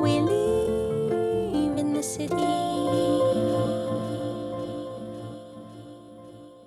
we leave.